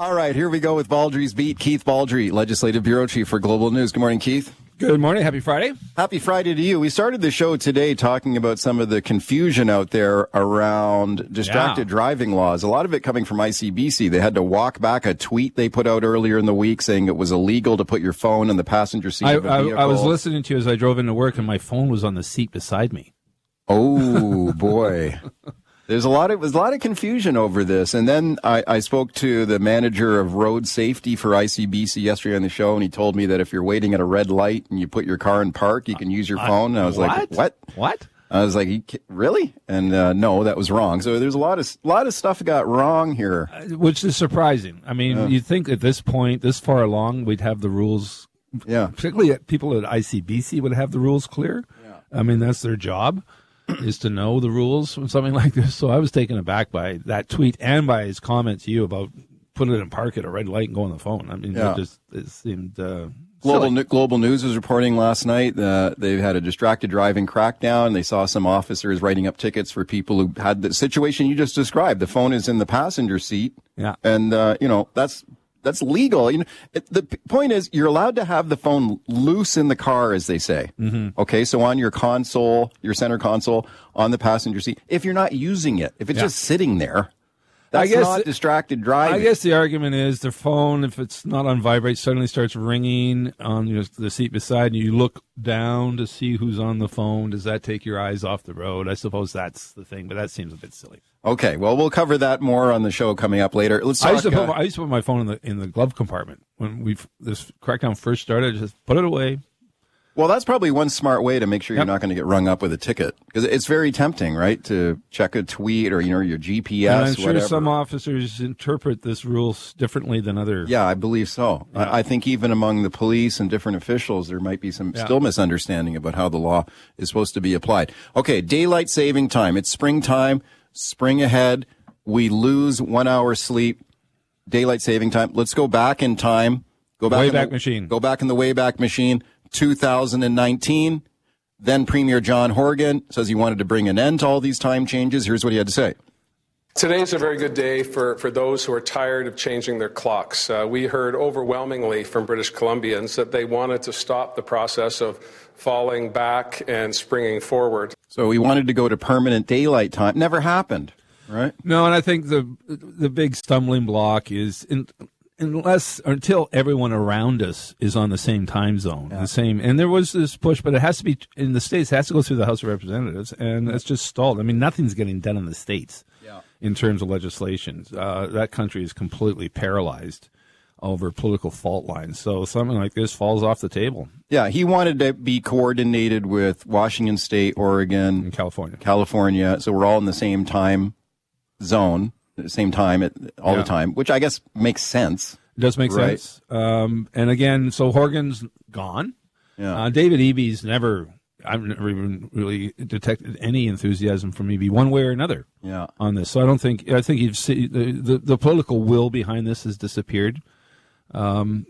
All right, here we go with Baldrey's Beat. Keith Baldrey, Legislative Bureau Chief for Global News. Good morning, Keith. Good morning. Happy Friday. Happy Friday to you. We started the show today talking about some of the confusion out there around distracted Yeah. driving laws. A lot of it coming from ICBC. They had to walk back a tweet they put out earlier in the week saying it was illegal to put your phone in the passenger seat I, of a I, vehicle. I was listening to you as I drove into work, and my phone was on the seat beside me. Oh boy. There's a lot of there's a lot of confusion over this, and then I, I spoke to the manager of road safety for ICBC yesterday on the show, and he told me that if you're waiting at a red light and you put your car in park, you can use your phone. And I was like, "What? What? I was like, really?" And uh, no, that was wrong. So there's a lot of lot of stuff got wrong here. Which is surprising. I mean, you'd think at this point, this far along, we'd have the rules. Yeah. Particularly at people at ICBC would have the rules clear. Yeah. I mean, that's their job. Is to know the rules when something like this. So I was taken aback by that tweet and by his comment to you about putting it in park at a red light and go on the phone. I mean, Yeah. it just it seemed uh, Global Global News was reporting last night that they had a distracted driving crackdown. They saw some officers writing up tickets for people who had the situation you just described. The phone is in the passenger seat. Yeah. And, uh, you know, that's, that's legal. You know, it, the point is you're allowed to have the phone loose in the car, as they say. Mm-hmm. Okay. So on your console, your center console on the passenger seat, if you're not using it, if it's Yeah. just sitting there, that's guess not distracted driving. I guess the argument is the phone, if it's not on vibrate, suddenly starts ringing on you know, the seat beside you. You look down to see who's on the phone. Does that take your eyes off the road? I suppose that's the thing, but that seems a bit silly. Okay. Well, we'll cover that more on the show coming up later. Let's talk. I used to put uh, my, I used to put my phone in the in the glove compartment when we this crackdown first started. I Just put it away. Well, that's probably one smart way to make sure you're not going to get rung up with a ticket because it's very tempting, right? To check a tweet or you know your GPS. and I'm sure whatever. some officers interpret this rules differently than other. Yeah, I believe so. I, I think even among the police and different officials, there might be some Yeah. still misunderstanding about how the law is supposed to be applied. Okay, daylight saving time. It's springtime. Spring ahead. We lose one hour sleep. Daylight saving time. Let's go back in time. Go back Wayback the- Machine. Go back in the Wayback Machine. 2019. Then Premier John Horgan says he wanted to bring an end to all these time changes. Here's what he had to say. Today is a very good day for, for those who are tired of changing their clocks. Uh, we heard overwhelmingly from British Columbians that they wanted to stop the process of falling back and springing forward. So he wanted to go to permanent daylight time. Never happened, right? No, and I think the the big stumbling block is in, unless until everyone around us is on the same time zone, the same. And there was this push, but it has to be in the states. It has to go through the House of Representatives, and it's just stalled. I mean, nothing's getting done in the states in terms of legislation. Uh, that country is completely paralyzed over political fault lines. So something like this falls off the table Yeah, he wanted to be coordinated with Washington State, Oregon, California. California, so we're all in the same time zone, the same time at, all Yeah. the time, which I guess makes sense. It does make Right. sense. Um, and again, so Horgan's gone. Yeah. Uh, David Eby's never, I've never even really detected any enthusiasm from Eby one way or another Yeah. on this. So I don't think, I think you've seen the, the, the political will behind this has disappeared. Um,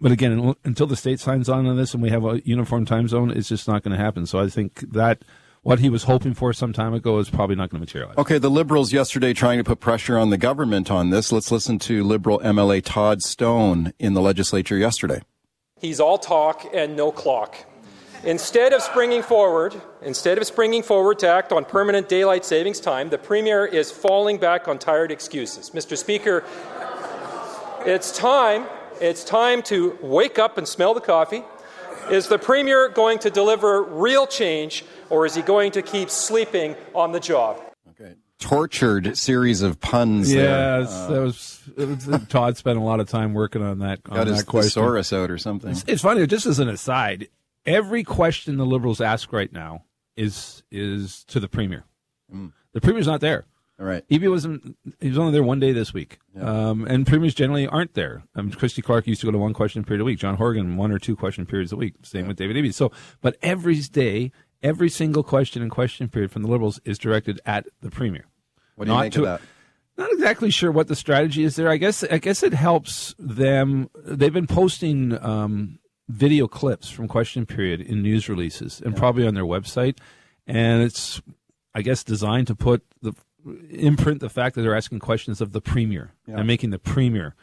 but again, until the state signs on on this and we have a uniform time zone, it's just not going to happen. So I think that what he was hoping for some time ago is probably not going to materialize. Okay, the Liberals yesterday trying to put pressure on the government on this. Let's listen to Liberal MLA Todd Stone in the legislature yesterday. He's all talk and no clock. Instead of springing forward, instead of springing forward to act on permanent daylight savings time, the premier is falling back on tired excuses. Mr. Speaker, it's time, it's time to wake up and smell the coffee. Is the premier going to deliver real change or is he going to keep sleeping on the job? Okay. Tortured series of puns there. Yes, that was, was Todd spent a lot of time working on that on Got his that question. thesaurus out or something. It's funny, just as an aside, every question the liberals ask right now is is to the premier. Mm. The premier's not there. All right. Eby wasn't. He was only there one day this week, um, and premiers generally aren't there. Um, Christy Clark used to go to one question period a week. John Horgan one or two question periods a week. Same with David Eby. So, but every day, every single question and question period from the Liberals is directed at the premier. What do you think to- of that? Not exactly sure what the strategy is there. I guess I guess it helps them. They've been posting um, video clips from question period in news releases and probably on their website, and it's I guess designed to put the imprint the fact that they're asking questions of the premier and making the premier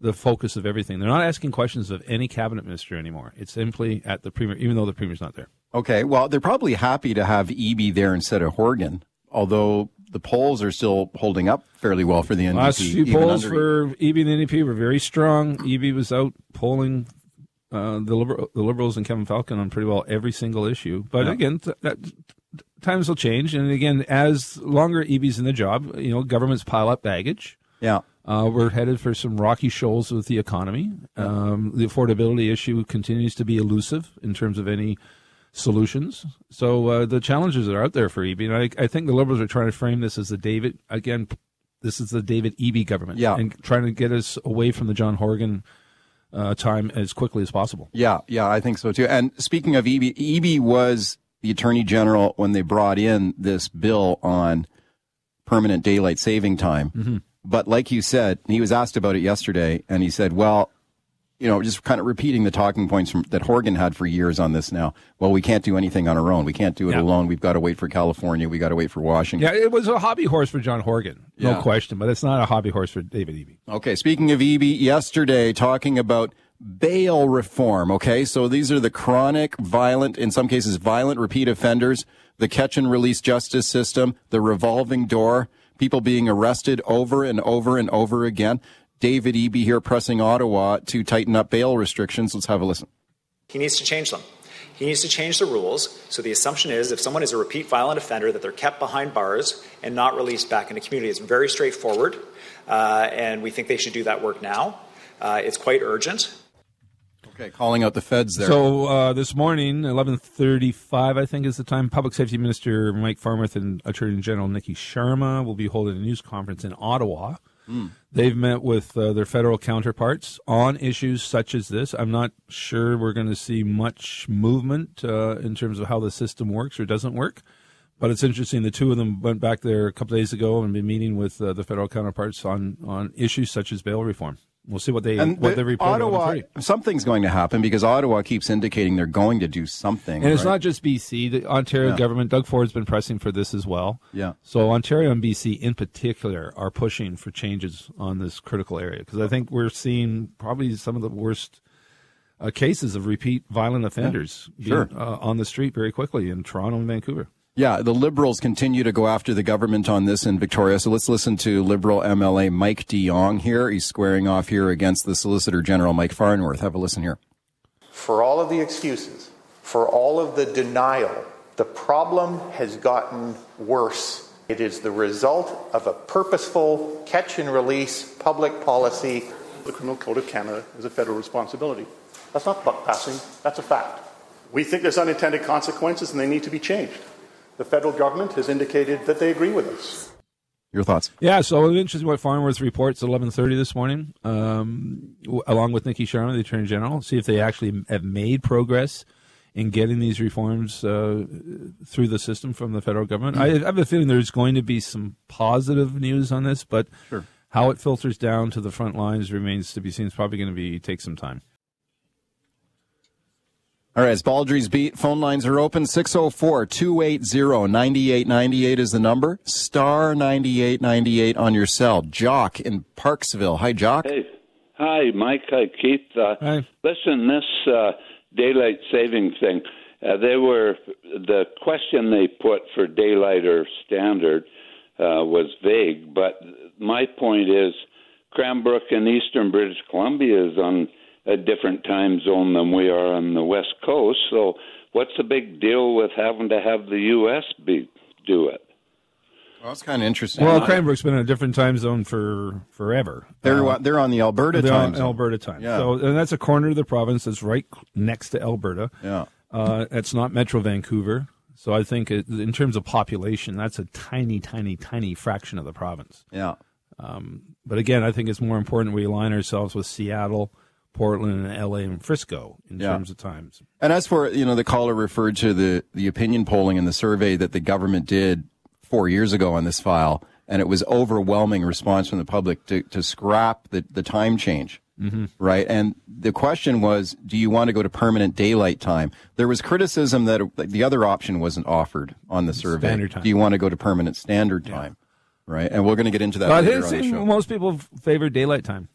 the focus of everything. They're not asking questions of any cabinet minister anymore. It's simply at the premier, even though the premier's not there. Okay, well, they're probably happy to have Eby there instead of Horgan, although the polls are still holding up fairly well for the NDP. Last few polls under- for Eby and the NDP were very strong. Eby was out polling uh, the, Liber- the Liberals and Kevin Falcon on pretty well every single issue. But Yeah. again, th- that, times will change. And again, as longer Eby's in the job, you know, governments pile up baggage. Yeah. Uh, we're headed for some rocky shoals with the economy. Um, the affordability issue continues to be elusive in terms of any solutions. So uh, the challenges are out there for Eby, and I, I think the Liberals are trying to frame this as the David again. This is the David Eby government, Yeah. and trying to get us away from the John Horgan uh, time as quickly as possible. Yeah, yeah, I think so too. And speaking of Eby, Eby was the attorney general when they brought in this bill on permanent daylight saving time. Mm-hmm. But like you said, he was asked about it yesterday, and he said, "Well, you know, just kind of repeating the talking points from, that Horgan had for years on this. Now, well, we can't do anything on our own. We can't do it Yeah. alone. We've got to wait for California. We got to wait for Washington." Yeah, it was a hobby horse for John Horgan, no Yeah. question, but it's not a hobby horse for David Eby. Okay, speaking of Eby, yesterday talking about bail reform. Okay, so these are the chronic, violent, in some cases, violent repeat offenders, the catch and release justice system, the revolving door, people being arrested over and over and over again. David Eby here pressing Ottawa to tighten up bail restrictions. Let's have a listen. He needs to change them. He needs to change the rules. So the assumption is if someone is a repeat violent offender, that they're kept behind bars and not released back in the community. It's very straightforward, uh, and we think they should do that work now. Uh, it's quite urgent. Okay, calling out the feds there. So uh, this morning, eleven thirty-five, I think is the time. Public Safety Minister Mike Farnworth and Attorney General Niki Sharma will be holding a news conference in Ottawa. They've met with uh, their federal counterparts on issues such as this. I'm not sure we're going to see much movement uh, in terms of how the system works or doesn't work. But it's interesting. The two of them went back there a couple days ago and been meeting with uh, the federal counterparts on, on issues such as bail reform. We'll see what they and what the- they report. Ottawa, 11:30. something's going to happen because Ottawa keeps indicating they're going to do something. And it's right? not just BC. The Ontario Yeah. government, Doug Ford's been pressing for this as well. Yeah. So Ontario and BC in particular are pushing for changes on this critical area because I think we're seeing probably some of the worst uh, cases of repeat violent offenders Sure. being, uh, on the street very quickly in Toronto and Vancouver. Yeah, the Liberals continue to go after the government on this in Victoria. So let's listen to Liberal MLA Mike de Jong here. He's squaring off here against the Solicitor General Mike Farnworth. Have a listen here. For all of the excuses, for all of the denial, the problem has gotten worse. It is the result of a purposeful catch and release public policy. The Criminal Code of Canada is a federal responsibility. That's not buck passing, that's a fact. We think there's unintended consequences and they need to be changed. The federal government has indicated that they agree with us. Your thoughts? Yeah, so it's interesting what Farnworth reports at 11:30 this morning, um, w- along with Niki Sharma, the Attorney General, see if they actually have made progress in getting these reforms uh, through the system from the federal government. I, I have a feeling there's going to be some positive news on this, but how it filters down to the front lines remains to be seen. It's probably going to be take some time. All right, it's Baldrey's Beat. Phone lines are open. 604 280 9898 is the number. Star 9898 on your cell. Jock in Parksville. Hi, Jock. Hey, hi, Mike. Hi, Keith. Uh, Hi. Listen, this uh, daylight saving thing. Uh, they were the question they put for daylight or standard uh, was vague, but my point is Cranbrook and Eastern British Columbia is on a different time zone than we are on the West Coast. So, what's the big deal with having to have the U.S. be do it? Well, that's kind of interesting. Well, Cranbrook's been in a different time zone for forever. they're, Uh, they're on the Alberta they're time on zone. Alberta time. Yeah. So, and that's a corner of the province that's right next to Alberta. Yeah. Uh, it's not Metro Vancouver. So I think it, in terms of population, that's a tiny, tiny, tiny fraction of the province. Yeah. Um, but again, I think it's more important we align ourselves with Seattle, Portland, and LA and Frisco in Yeah. terms of times. And as for you know, the caller referred to the the opinion polling and the survey that the government did four years ago on this file, and it was overwhelming response from the public to, to scrap the, the time change. Mhm. Right. And the question was, do you want to go to permanent daylight time? There was criticism that the other option wasn't offered on the survey. Standard time. Do you want to go to permanent standard time? Right. And we're going to get into that But later on the show. most people favor daylight time.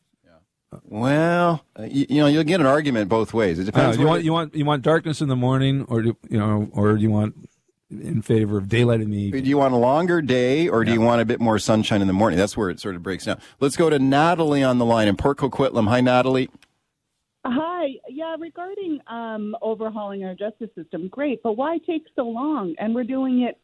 Well, uh, you, you know, you'll get an argument both ways. It Uh, depends. you want you want you want darkness in the morning, or do, you know, or do you want in favor of daylight in the evening. Do you want a longer day or do you want a bit more sunshine in the morning? That's where it sort of breaks down. Let's go to Natalie on the line in Port Coquitlam. Hi, Natalie. Hi. Yeah, regarding um, overhauling our justice system, great, but why take so long? And we're doing it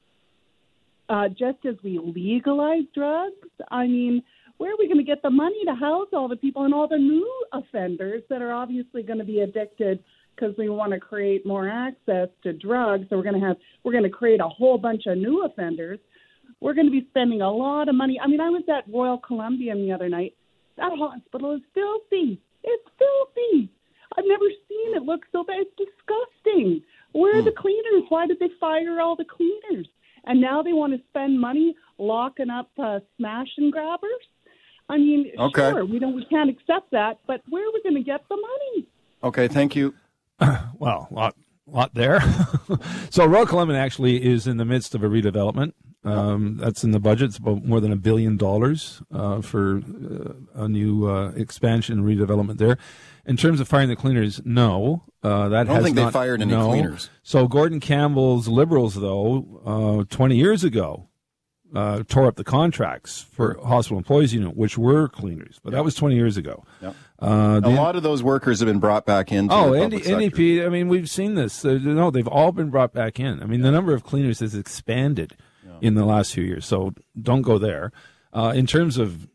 uh, just as we legalize drugs? I mean, where are we going to get the money to house all the people and all the new offenders that are obviously going to be addicted because we want to create more access to drugs? So we're going to have we're going to create a whole bunch of new offenders. We're going to be spending a lot of money. I mean, I was at Royal Columbian the other night. That hospital is filthy. It's filthy. I've never seen it look so bad. It's disgusting. Where are the cleaners? Why did they fire all the cleaners? And now they want to spend money locking up uh, smash and grabbers. I mean, Okay. sure, we don't, we can't accept that, but where are we going to get the money? Okay, thank you. well, lot lot there. so Royal Columbian actually is in the midst of a redevelopment. Um, that's in the budget. It's about more than a billion dollars uh, for uh, a new uh, expansion and redevelopment there. In terms of firing the cleaners, no, uh, that I don't has think they fired any no. cleaners. So Gordon Campbell's Liberals, though, uh, 20 years ago, uh, tore up the contracts for hospital employees unit, which were cleaners, but that was 20 years ago. Yep. Uh, a lot of those workers have been brought back in. Oh, the ND. NDP. I mean, we've seen this. No, they've all been brought back in. I mean, the number of cleaners has expanded in the last few years. So don't go there. Uh, in terms of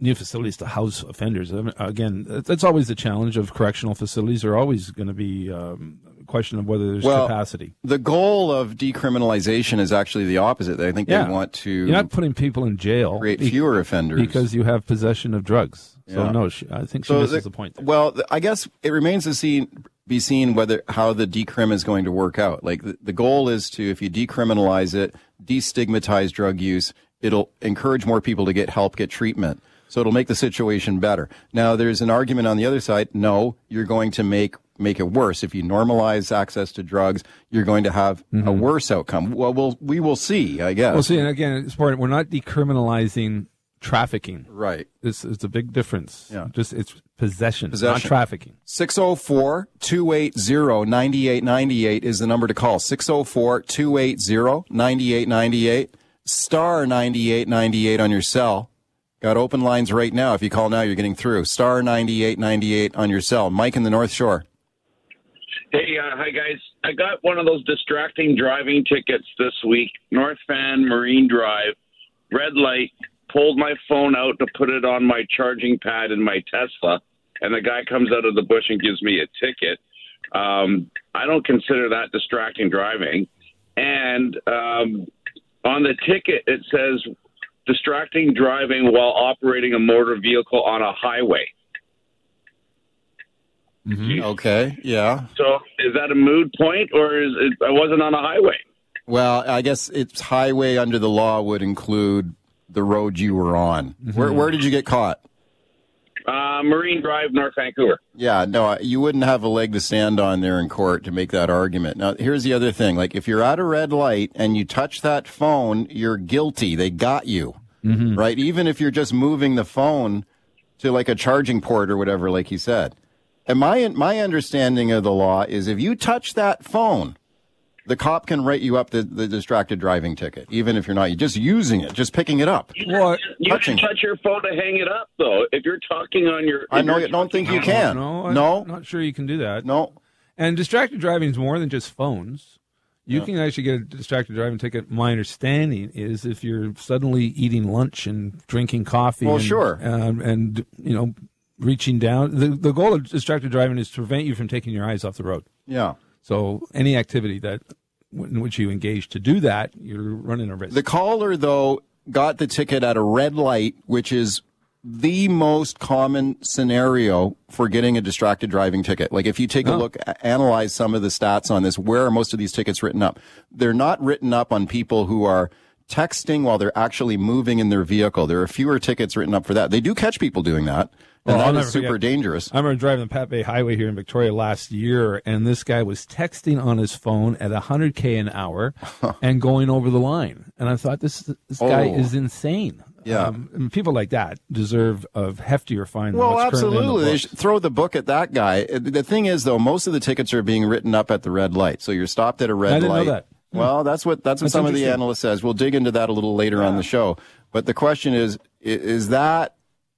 new facilities to house offenders, I mean, again, that's always the challenge of correctional facilities. Are always going to be um, question of whether there's Well, capacity. The goal of decriminalization is actually the opposite. I think Yeah. they want to You're not putting people in jail. create fewer offenders. because you have possession of drugs. So Yeah. no, she, I think she So misses the- the point. Well, I guess it remains to see be seen whether how the decrim is going to work out. Like the, the goal is to, if you decriminalize it, destigmatize drug use, it'll encourage more people to get help, get treatment. So it'll make the situation better. Now, there's an argument on the other side. No, you're going to make make it worse if you normalize access to drugs. You're going to have a mm-hmm. worse outcome. Well, we'll we will see. I guess. we'll see, and again, it's important. We're not decriminalizing trafficking. Right. It's, it's a big difference. Yeah. Just it's possession, possession. not trafficking. 604 280 9898 is the number to call. 604 280 9898. Star 9898 on your cell. Got open lines right now. If you call now, you're getting through. Star 9898 on your cell. Mike in the North Shore. Hey, uh, hi guys. I got one of those distracting driving tickets this week. North Van Marine Drive, red light. Pulled my phone out to put it on my charging pad in my Tesla, and the guy comes out of the bush and gives me a ticket. Um, I don't consider that distracting driving. And um, on the ticket, it says distracting driving while operating a motor vehicle on a highway. Mm-hmm. Mm-hmm. Okay. Yeah. So is that a mood point, or is it? I wasn't on a highway. Well, I guess it's highway under the law would include the road you were on. Mm-hmm. Where, where did you get caught? Uh, Marine Drive, North Vancouver. Yeah, no, you wouldn't have a leg to stand on there in court to make that argument. Now, here's the other thing. Like, if you're at a red light and you touch that phone, you're guilty. They got you, right? Even if you're just moving the phone to like a charging port or whatever, like you said. And my, my understanding of the law is if you touch that phone, the cop can write you up the, the distracted driving ticket, even if you're not you're just using it, just picking it up. Well, You touching. can touch your phone to hang it up, though. If you're talking on your, I know you're don't think you can. No, No. I'm not sure you can do that. No. And distracted driving is more than just phones. You Yeah. can actually get a distracted driving ticket. My understanding is if you're suddenly eating lunch and drinking coffee. Well, and, sure. um, and you know, reaching down. The the goal of distracted driving is to prevent you from taking your eyes off the road. Yeah. So any activity that in which you engage to do that, you're running a risk. The caller, though, got the ticket at a red light, which is the most common scenario for getting a distracted driving ticket. Like if you take a Oh. look, analyze some of the stats on this, where are most of these tickets written up? They're not written up on people who are texting while they're actually moving in their vehicle. There are fewer tickets written up for that. They do catch people doing that, and Well, I'll that never is super forget- dangerous. I remember driving the Pat Bay Highway here in Victoria last year, and this guy was texting on his phone at 100k an hour and going over the line. And I thought this this guy Oh. is insane. Yeah. Um, and people like that deserve a heftier fine. than Well, what's currently in the absolutely. They should throw the book at that guy. Uh, The thing is, though, most of the tickets are being written up at the red light. So you're stopped at a red I didn't know light. that. Hmm. Well, that's what that's what That's some of the analysts says. We'll dig into that a little later on the show. But the question is, is that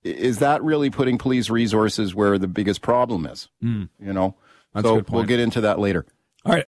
is that really putting police resources where the biggest problem is? Hmm. You know. That's so we'll get into that later. All right,